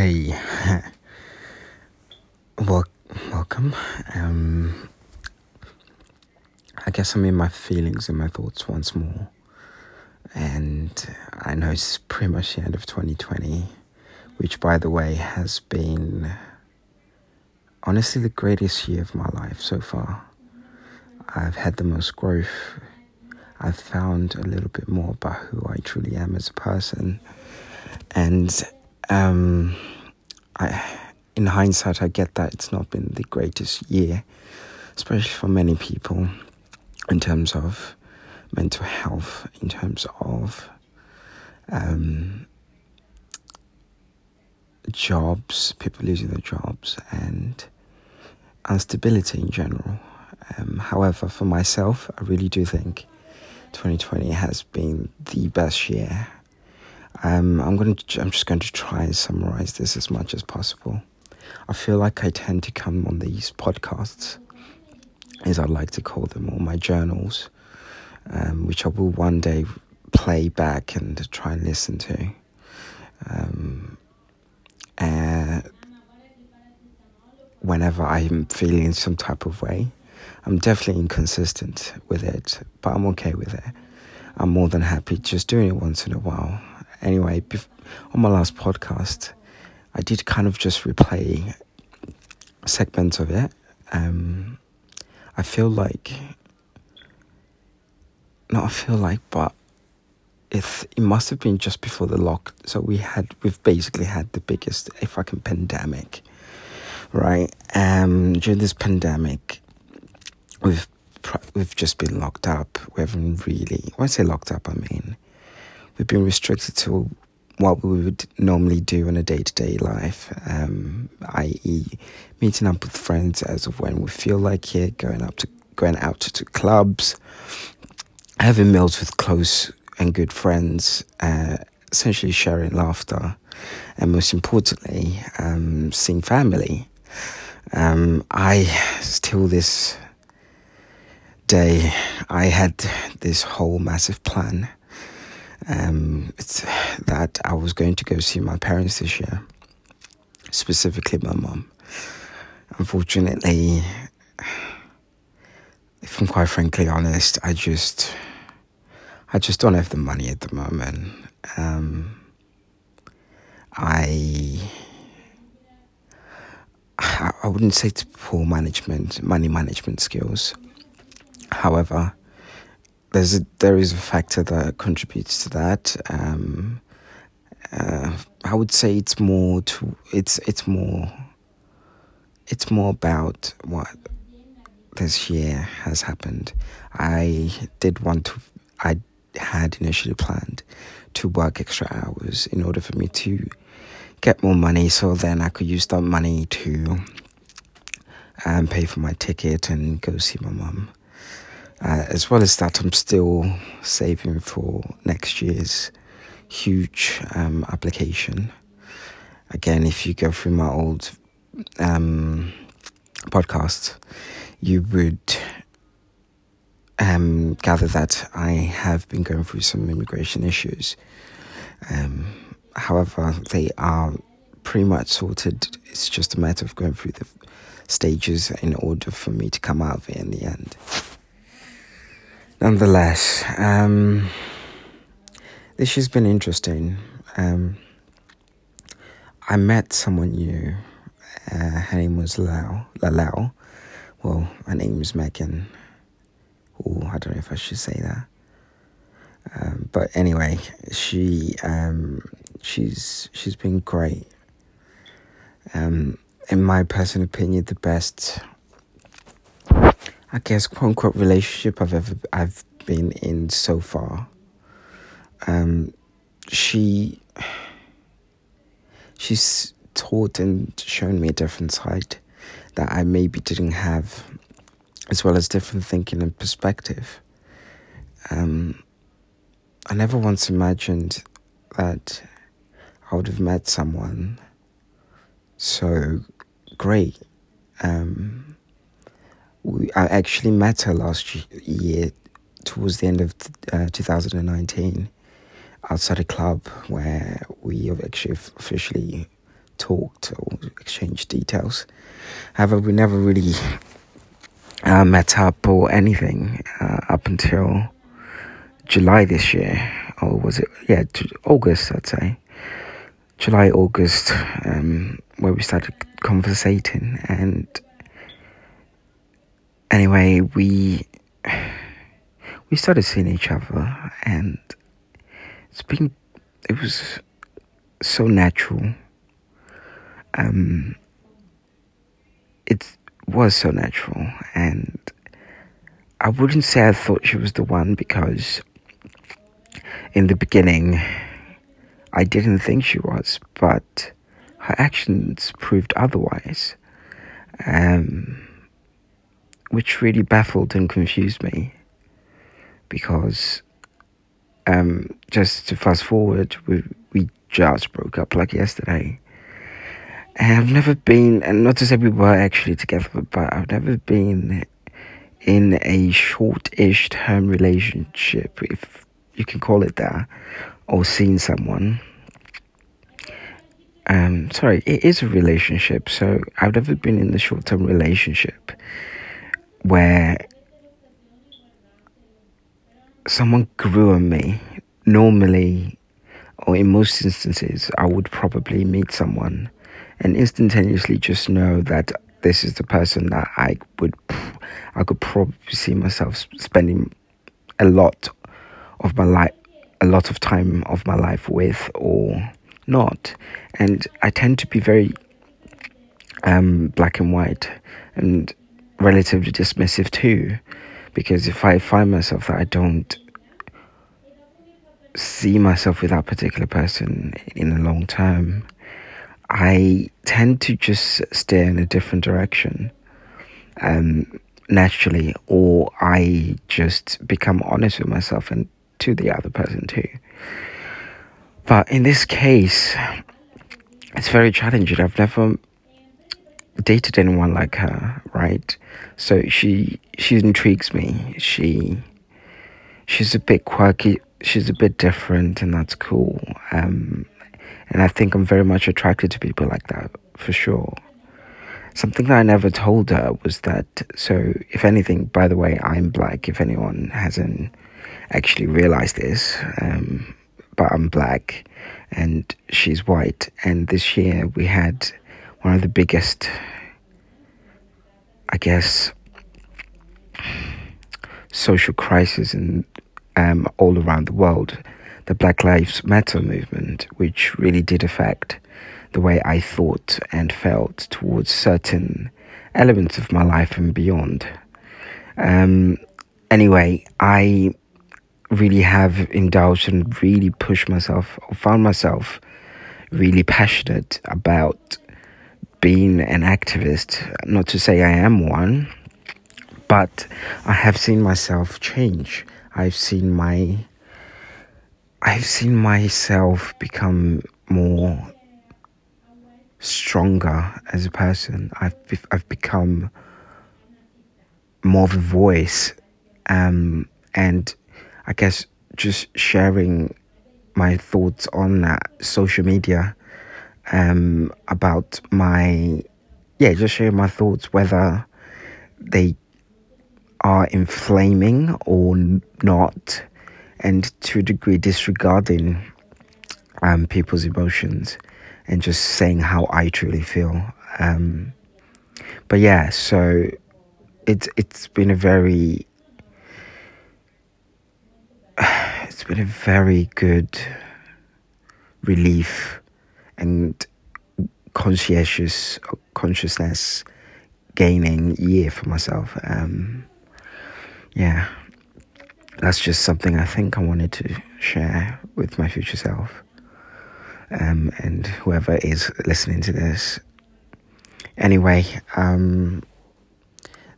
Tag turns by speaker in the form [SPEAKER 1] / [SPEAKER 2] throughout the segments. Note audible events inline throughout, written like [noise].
[SPEAKER 1] Hey, [laughs] well, welcome. Um, I guess I'm in my feelings and my thoughts once more, and I know it's pretty much the end of 2020, which, by the way, has been honestly the greatest year of my life so far. I've had the most growth. I've found a little bit more about who I truly am as a person, and um, I, in hindsight, I get that it's not been the greatest year, especially for many people, in terms of mental health, in terms of um, jobs, people losing their jobs, and instability in general. Um, however, for myself, I really do think 2020 has been the best year um, I'm going to. I'm just going to try and summarize this as much as possible. I feel like I tend to come on these podcasts, as I like to call them, or my journals, um, which I will one day play back and try and listen to. Um, uh, whenever I'm feeling some type of way, I'm definitely inconsistent with it, but I'm okay with it. I'm more than happy just doing it once in a while anyway, on my last podcast, I did kind of just replay segments of it. Um, I feel like, not I feel like, but it it must have been just before the lock. So we had we've basically had the biggest fucking pandemic, right? Um, during this pandemic, we've we've just been locked up. We haven't really. When I say locked up, I mean we've been restricted to what we would normally do in a day to day life, um, i.e., meeting up with friends as of when we feel like it, going up to going out to, to clubs, having meals with close and good friends, uh, essentially sharing laughter, and most importantly, um, seeing family. Um, I still this day, I had this whole massive plan um, it's that I was going to go see my parents this year, specifically my mom. Unfortunately, if I'm quite frankly honest, I just, I just don't have the money at the moment. Um, I, I wouldn't say it's poor management, money management skills. However, there's a, there is a factor that contributes to that. Um, uh, I would say it's more to it's it's more it's more about what this year has happened. I did want to I had initially planned to work extra hours in order for me to get more money so then I could use that money to um, pay for my ticket and go see my mum. Uh, as well as that, I'm still saving for next year's huge um, application. Again, if you go through my old um, podcast, you would um, gather that I have been going through some immigration issues. Um, however, they are pretty much sorted. It's just a matter of going through the stages in order for me to come out of it in the end nonetheless, um, this has been interesting. Um, I met someone new. Uh, her name was Lau, Lau. Well, her name is Megan. Oh, I don't know if I should say that. Um, but anyway, she um, she's she's been great. Um, in my personal opinion, the best I guess quote unquote relationship I've ever I've been in so far. Um, she she's taught and shown me a different side that I maybe didn't have, as well as different thinking and perspective. Um, I never once imagined that I would have met someone so great. Um, we, I actually met her last year towards the end of uh, 2019 outside a club where we have actually officially talked or exchanged details. However, we never really uh, met up or anything uh, up until July this year, or was it? Yeah, August, I'd say. July, August, um, where we started conversating, and anyway, we we started seeing each other, and it's been it was so natural. Um, it was so natural, and I wouldn't say I thought she was the one because in the beginning I didn't think she was, but her actions proved otherwise, um, which really baffled and confused me because um, just to fast forward, we we just broke up like yesterday. And I've never been, and not to say we were actually together, but I've never been in a short-ish term relationship, if you can call it that, or seen someone. Um, sorry, it is a relationship. So I've never been in a short-term relationship where someone grew on me. Normally, or in most instances, I would probably meet someone and instantaneously just know that this is the person that I would, I could probably see myself spending a lot of my life, a lot of time of my life with, or not. And I tend to be very um, black and white and relatively dismissive too, because if I find myself that I don't see myself with that particular person in the long term, I tend to just steer in a different direction um, naturally, or I just become honest with myself and to the other person too. But in this case, it's very challenging. I've never dated anyone like her, right? So she she intrigues me. She she's a bit quirky. She's a bit different, and that's cool. Um, and I think I'm very much attracted to people like that for sure. Something that I never told her was that, so if anything, by the way, I'm black, if anyone hasn't actually realized this, um, but I'm black and she's white. And this year we had one of the biggest, I guess, social crises in, um, all around the world the Black Lives Matter movement, which really did affect the way I thought and felt towards certain elements of my life and beyond. Um, anyway, I really have indulged and really pushed myself, or found myself really passionate about being an activist. Not to say I am one, but I have seen myself change. I've seen my I've seen myself become more stronger as a person. I've I've become more of a voice, um, and I guess just sharing my thoughts on that social media um, about my yeah, just sharing my thoughts whether they are inflaming or not and to a degree disregarding um, people's emotions and just saying how I truly feel. Um, but yeah, so it's it's been a very [sighs] it's been a very good relief and conscientious consciousness gaining year for myself. Um, yeah that's just something I think I wanted to share with my future self. Um, and whoever is listening to this. Anyway, um,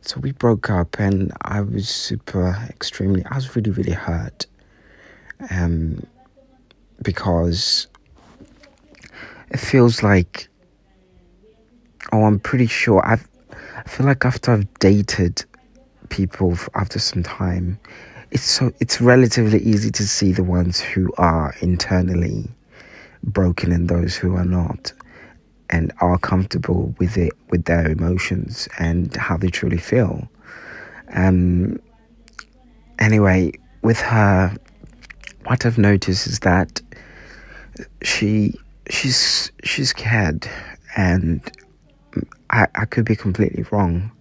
[SPEAKER 1] so we broke up, and I was super, extremely, I was really, really hurt. Um, because it feels like, oh, I'm pretty sure I've, I feel like after I've dated people after some time, it's so it's relatively easy to see the ones who are internally broken and those who are not and are comfortable with it, with their emotions and how they truly feel. Um, anyway, with her, what I've noticed is that she she's she's scared, and I I could be completely wrong,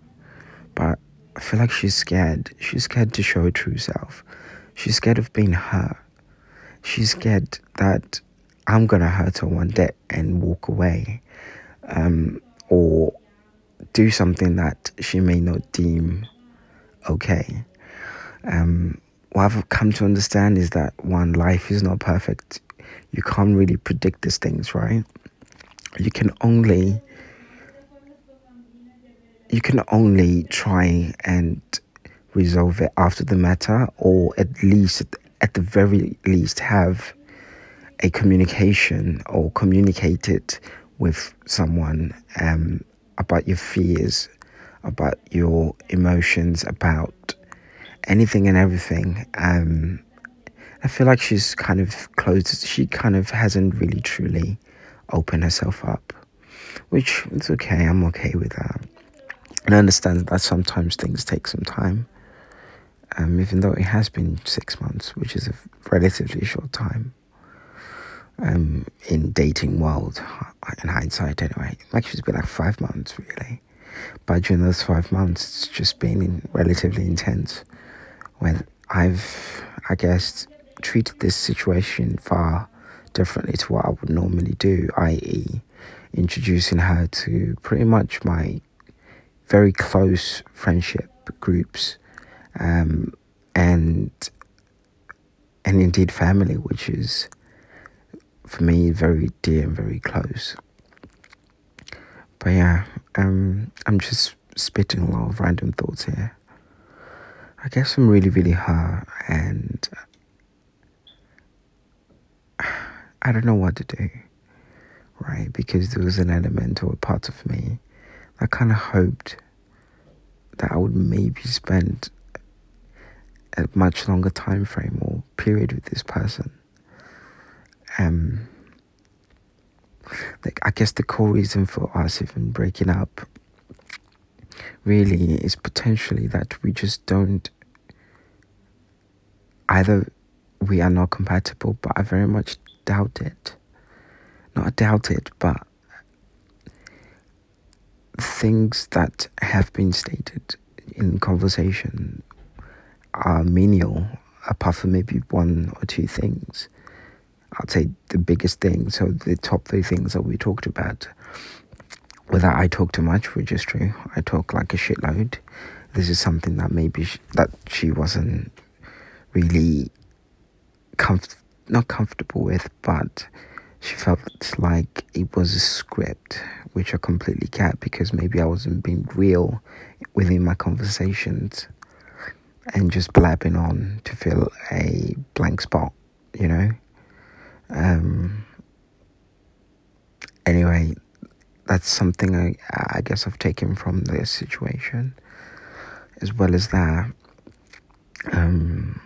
[SPEAKER 1] but I feel like she's scared. She's scared to show her true self. She's scared of being hurt. She's scared that I'm gonna hurt her one day and walk away, um, or do something that she may not deem okay. Um, what I've come to understand is that one, life is not perfect. You can't really predict these things, right? You can only you can only try and resolve it after the matter, or at least at the very least have a communication or communicate it with someone um, about your fears, about your emotions, about anything and everything. Um, I feel like she's kind of closed. She kind of hasn't really truly opened herself up, which it's okay. I'm okay with that. And I understand that sometimes things take some time. Um, even though it has been six months, which is a relatively short time um, in dating world, in hindsight anyway. Actually, it's been like five months really. But during those five months, it's just been relatively intense. When I've, I guess, treated this situation far differently to what I would normally do, i.e., introducing her to pretty much my very close friendship groups um, and and indeed family, which is for me very dear and very close. But yeah, um, I'm just spitting a lot of random thoughts here. I guess I'm really, really hurt, and I don't know what to do, right? Because there was an element or a part of me that kind of hoped that I would maybe spend a much longer time frame or period with this person. Um, like I guess the core reason for us even breaking up really is potentially that we just don't either we are not compatible, but I very much doubt it. Not doubt it, but things that have been stated in conversation are menial, apart from maybe one or two things. I'd say the biggest thing, so the top three things that we talked about. Whether I talk too much, which is true, I talk like a shitload. This is something that maybe she, that she wasn't really comf- not comfortable with, but she felt like it was a script, which I completely get because maybe I wasn't being real within my conversations and just blabbing on to fill a blank spot, you know? Um, anyway, that's something I, I guess I've taken from this situation. As well as that, um,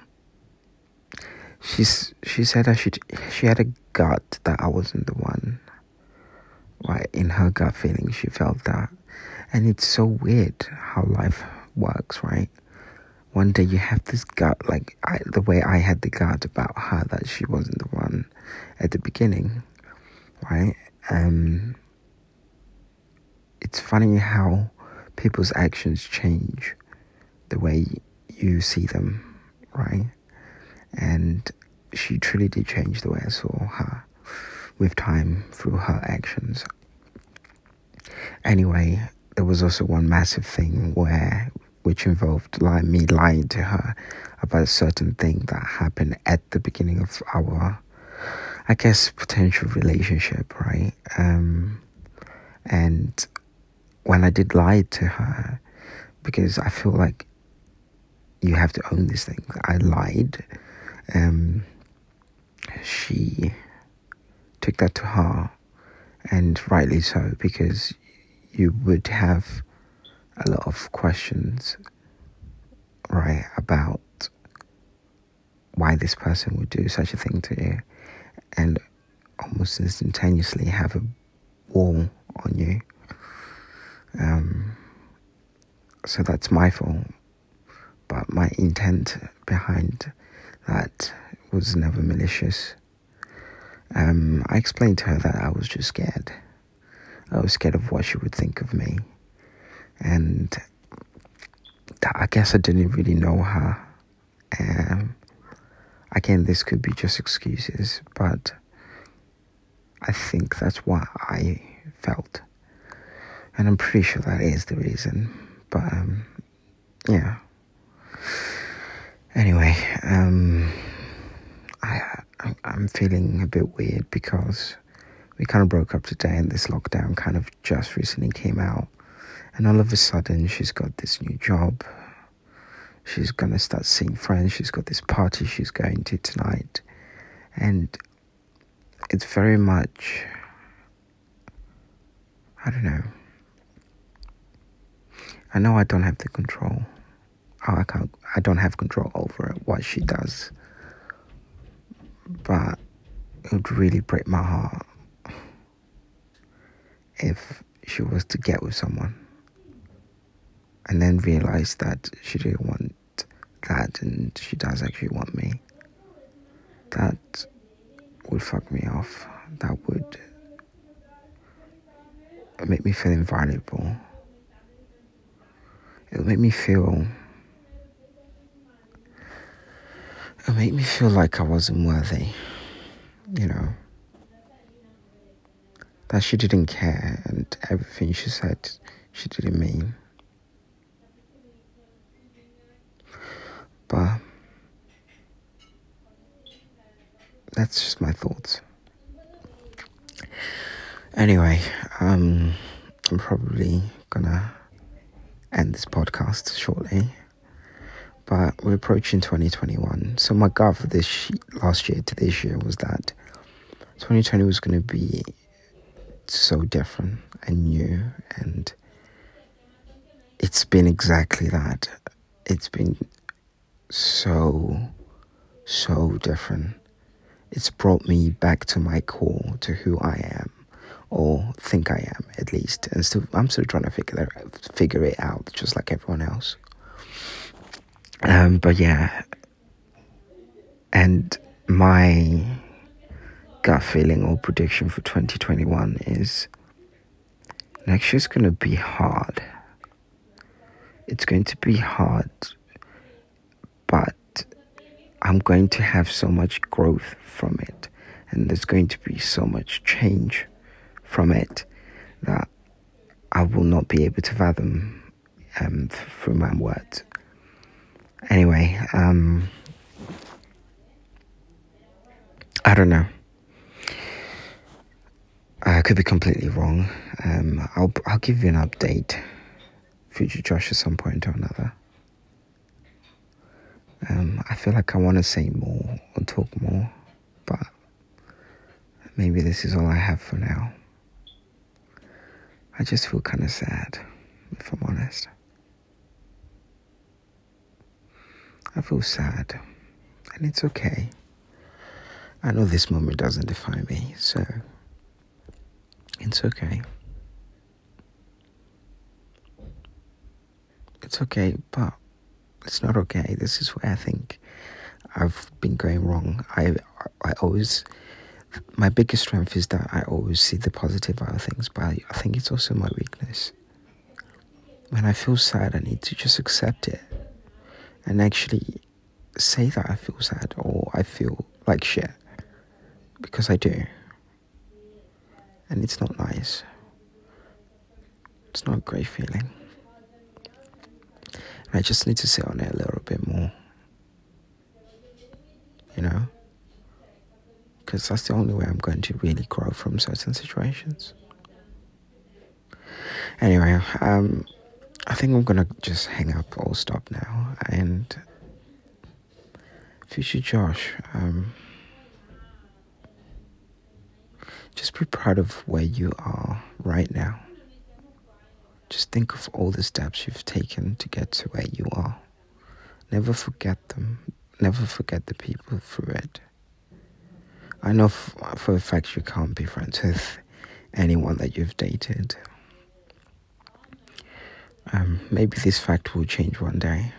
[SPEAKER 1] she's she said that she she had a gut that I wasn't the one. Right in her gut feeling, she felt that, and it's so weird how life works, right? One day you have this gut, like I, the way I had the gut about her that she wasn't the one at the beginning, right? Um, it's funny how people's actions change the way you see them, right? And she truly did change the way I saw her with time through her actions. Anyway, there was also one massive thing where which involved like me lying to her about a certain thing that happened at the beginning of our I guess potential relationship, right? Um, and when I did lie to her, because I feel like you have to own these things. I lied. Um, she took that to heart, and rightly so, because you would have a lot of questions, right, about why this person would do such a thing to you, and almost instantaneously have a wall on you. Um, so that's my fault. But my intent behind that was never malicious. Um, I explained to her that I was just scared. I was scared of what she would think of me. And I guess I didn't really know her. Um, again, this could be just excuses, but I think that's what I felt. And I'm pretty sure that is the reason. But, um, yeah. Anyway, um, I, I'm feeling a bit weird because we kind of broke up today and this lockdown kind of just recently came out. And all of a sudden, she's got this new job. She's gonna start seeing friends. She's got this party she's going to tonight. And it's very much, I don't know. I know I don't have the control. I can't. I don't have control over it, what she does. But it would really break my heart if she was to get with someone and then realize that she didn't want that and she does actually want me. That would fuck me off. That would make me feel invaluable. It would make me feel. It made me feel like I wasn't worthy, you know. That she didn't care and everything she said she didn't mean. But that's just my thoughts. Anyway, um, I'm probably gonna end this podcast shortly. But we're approaching 2021. So my gut for this last year to this year was that 2020 was going to be so different and new, and it's been exactly that. It's been so, so different. It's brought me back to my core, to who I am, or think I am at least. And still, I'm still trying to figure figure it out, just like everyone else. Um, but yeah, and my gut feeling or prediction for 2021 is next year's to be hard. It's going to be hard but I'm going to have so much growth from it, and there's going to be so much change from it that I will not be able to fathom um, through my words. Anyway, um, I don't know. I could be completely wrong. Um, I'll I'll give you an update, future Josh, at some point or another. Um, I feel like I want to say more or talk more, but maybe this is all I have for now. I just feel kind of sad, if I'm honest. I feel sad, and it's okay. I know this moment doesn't define me, so it's okay. It's okay, but it's not okay. This is where I think I've been going wrong. I I always my biggest strength is that I always see the positive out of things, but I, I think it's also my weakness. When I feel sad, I need to just accept it and actually say that I feel sad or I feel like shit because I do. And it's not nice. It's not a great feeling. I just need to sit on it a little bit more. You know? Because that's the only way I'm going to really grow from certain situations. Anyway, um, I think I'm gonna just hang up or stop now. And future Josh, um, just be proud of where you are right now. Just think of all the steps you've taken to get to where you are. Never forget them. Never forget the people through it. I know f- for a fact you can't be friends with anyone that you've dated. Um, maybe this fact will change one day,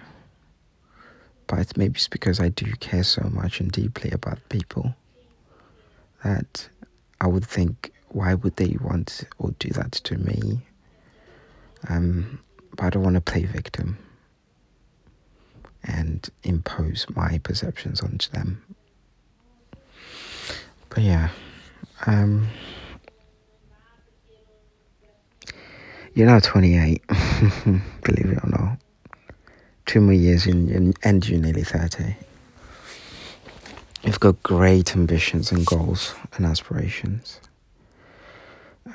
[SPEAKER 1] but maybe it's because I do care so much and deeply about people that I would think, why would they want or do that to me? Um, but I don't want to play victim and impose my perceptions onto them. But yeah, um, you're now 28, [laughs] believe it or not. Two more years in, and you're nearly 30. You've got great ambitions and goals and aspirations.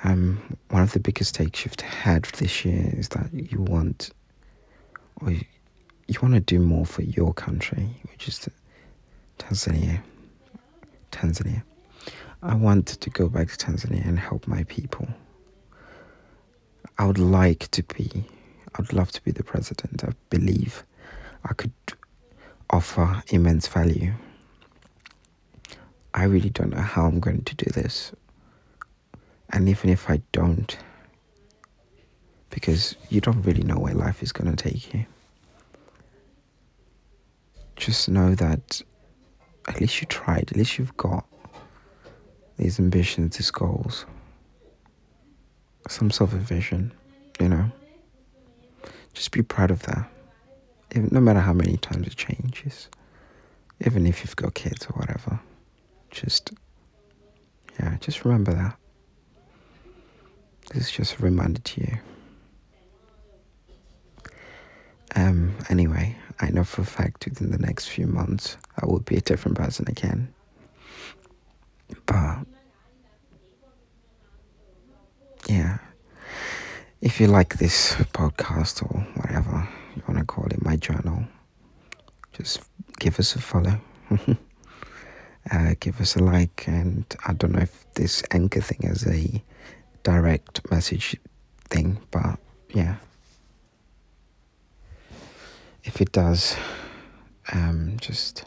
[SPEAKER 1] Um, one of the biggest takes you've had this year is that you want, or you, you want to do more for your country, which is Tanzania. Tanzania. I want to go back to Tanzania and help my people. I would like to be, I would love to be the president. I believe I could offer immense value. I really don't know how I'm going to do this. And even if I don't, because you don't really know where life is going to take you, just know that at least you tried, at least you've got these ambitions, these goals, some sort of vision, you know. Just be proud of that. Even, no matter how many times it changes, even if you've got kids or whatever, just, yeah, just remember that. This is just a reminder to you. Um, anyway, I know for a fact within the next few months I will be a different person again. But yeah, if you like this podcast or whatever you want to call it, my journal, just give us a follow. [laughs] uh, give us a like, and I don't know if this anchor thing is a direct message thing, but yeah. If it does, um, just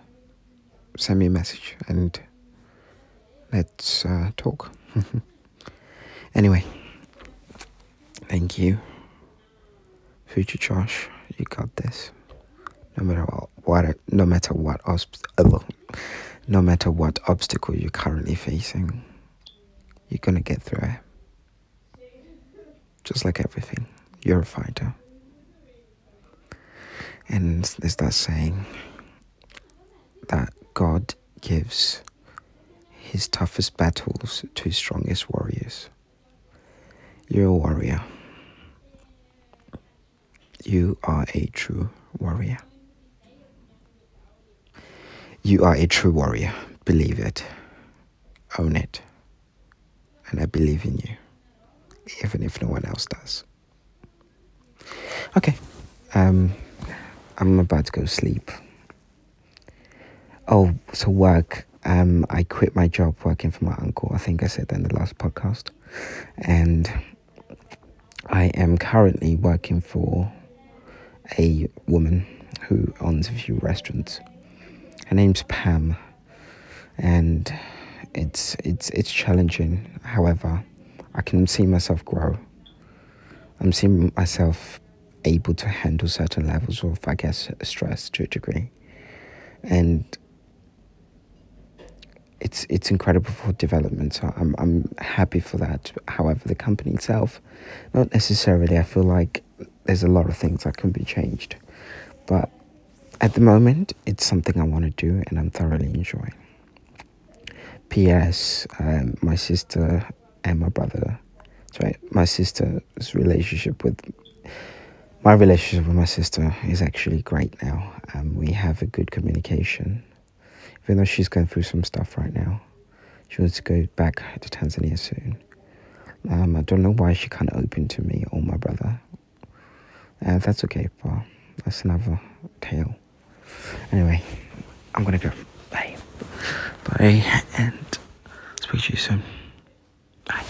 [SPEAKER 1] send me a message and let's uh, talk. [laughs] anyway, thank you. Future Josh, you got this. No matter what, no matter what, uh, no matter what obstacle you're currently facing, you're gonna get through it. Just like everything, you're a fighter. And there's that saying that God gives his toughest battles to his strongest warriors. You're a warrior. You are a true warrior. You are a true warrior. Believe it. Own it. And I believe in you, even if no one else does. Okay. Um, I'm about to go sleep. Oh, so work um, I quit my job working for my uncle. I think I said that in the last podcast. And I am currently working for a woman who owns a few restaurants. Her name's Pam. And it's it's it's challenging. However, I can see myself grow. I'm seeing myself able to handle certain levels of, I guess, stress to a degree. And it's it's incredible for development. So I'm I'm happy for that. However, the company itself, not necessarily. I feel like there's a lot of things that can be changed, but at the moment, it's something I want to do and I'm thoroughly enjoying. P.S. Um, my sister and my brother, sorry, my sister's relationship with my relationship with my sister is actually great now. Um, we have a good communication even though she's going through some stuff right now. She wants to go back to Tanzania soon. Um, I don't know why she can't open to me or my brother. Uh, that's okay, but that's another tale. Anyway, I'm gonna go. Bye. Bye, and speak to you soon. Bye.